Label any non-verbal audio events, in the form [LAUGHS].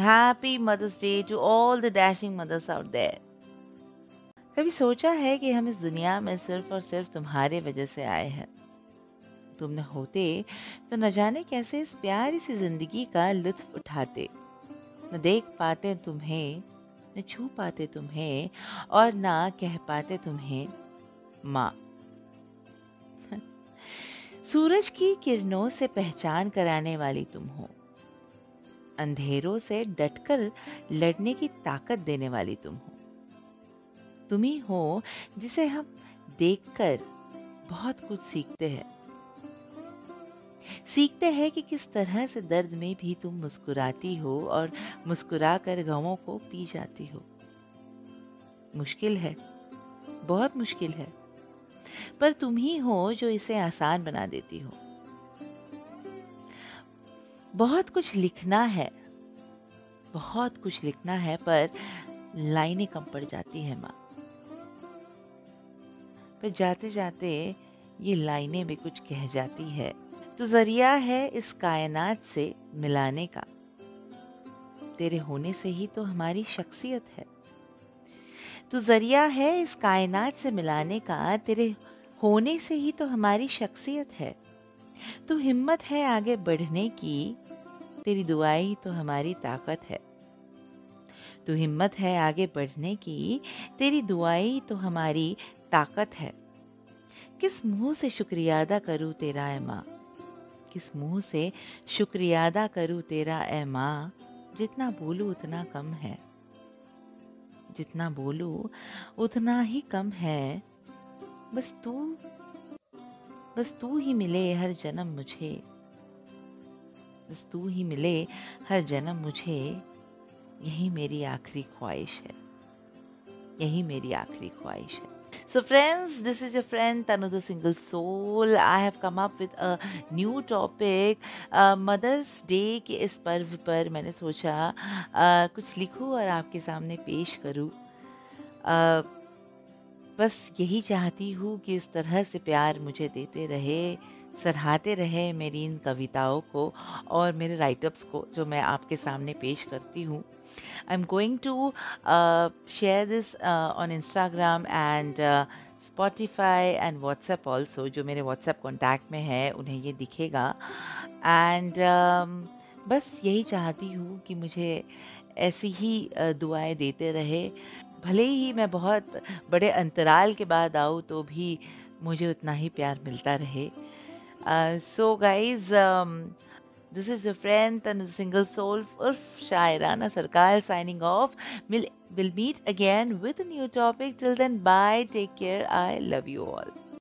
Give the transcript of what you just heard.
Happy Mother's Day to all the dashing mothers out there. कभी सोचा है कि हम इस दुनिया में सिर्फ़ और सिर्फ़ तुम्हारे वजह से आए हैं? तुमने होते तो न जाने कैसे इस प्यारी सी ज़िंदगी का लुत्फ उठाते, न देख पाते तुम्हें, न छू पाते तुम्हें, और ना कह पाते तुम्हें माँ। [LAUGHS] सूरज की किरणों से पहचान कराने वाली तुम हो। अंधेरों से डटकर लड़ने की ताकत देने वाली तुम हो। तुम ही हो जिसे हम देखकर बहुत कुछ सीखते हैं। सीखते हैं कि किस तरह से दर्द में भी तुम मुस्कुराती हो और मुस्कुराकर गमों को पी जाती हो। मुश्किल है, बहुत मुश्किल है। पर तुम ही हो जो इसे आसान बना देती हो। बहुत कुछ लिखना है। बहुत कुछ लिखना है, पर लाइनें कम पड़ जाती है माँ। पर जाते जाते ये लाइनें भी कुछ कह जाती है। तो ज़रिया है इस कायनात से मिलाने का। तेरे होने से ही तो हमारी शख्सियत है। तो ज़रिया है इस कायनात से मिलाने का, तेरे होने से ही तो हमारी शख्सियत है। तो हिम्मत है आगे बढ़ने की तेरी दुआई तो हमारी ताकत है। तो हिम्मत है आगे बढ़ने की, तेरी दुआई तो हमारी ताकत है। किस मुँह से शुक्रिया अदा करूँ तेरा ए माँ? किस मुँह से शुक्रिया अदा करूँ तेरा ए माँ? जितना बोलूँ उतना कम है। जितना बोलूँ उतना ही कम है। बस तू बस तू ही मिले हर जन्म मुझे। बस तू ही मिले हर जन्म मुझे यही मेरी आखिरी ख्वाहिश है यही मेरी आखिरी ख्वाहिश है So friends, this is your friend Tanu the Single Soul. I have come up with a new topic. Mother's Day के इस पर्व पर मैंने सोचा uh, कुछ लिखूं और आपके सामने पेश करूँ. uh, बस यही चाहती हूँ कि इस तरह से प्यार मुझे देते रहे सराहते रहे मेरी इन कविताओं को और मेरे राइटअप्स को जो मैं आपके सामने पेश करती हूँ। I am going to share this on Instagram and Spotify and WhatsApp also जो मेरे व्हाट्सएप कॉन्टैक्ट में है उन्हें ये दिखेगा। एंड uh, बस यही चाहती हूँ कि मुझे ऐसी ही uh, दुआएँ देते रहे। भले ही मैं बहुत बड़े अंतराल के बाद आऊँ तो भी मुझे उतना ही प्यार मिलता रहे। Uh, so, guys, um, this is your friend and single soul Urf Shairana Sarkar signing off. We'll, we'll meet again with a new topic. Till then, bye. Take care. I love you all.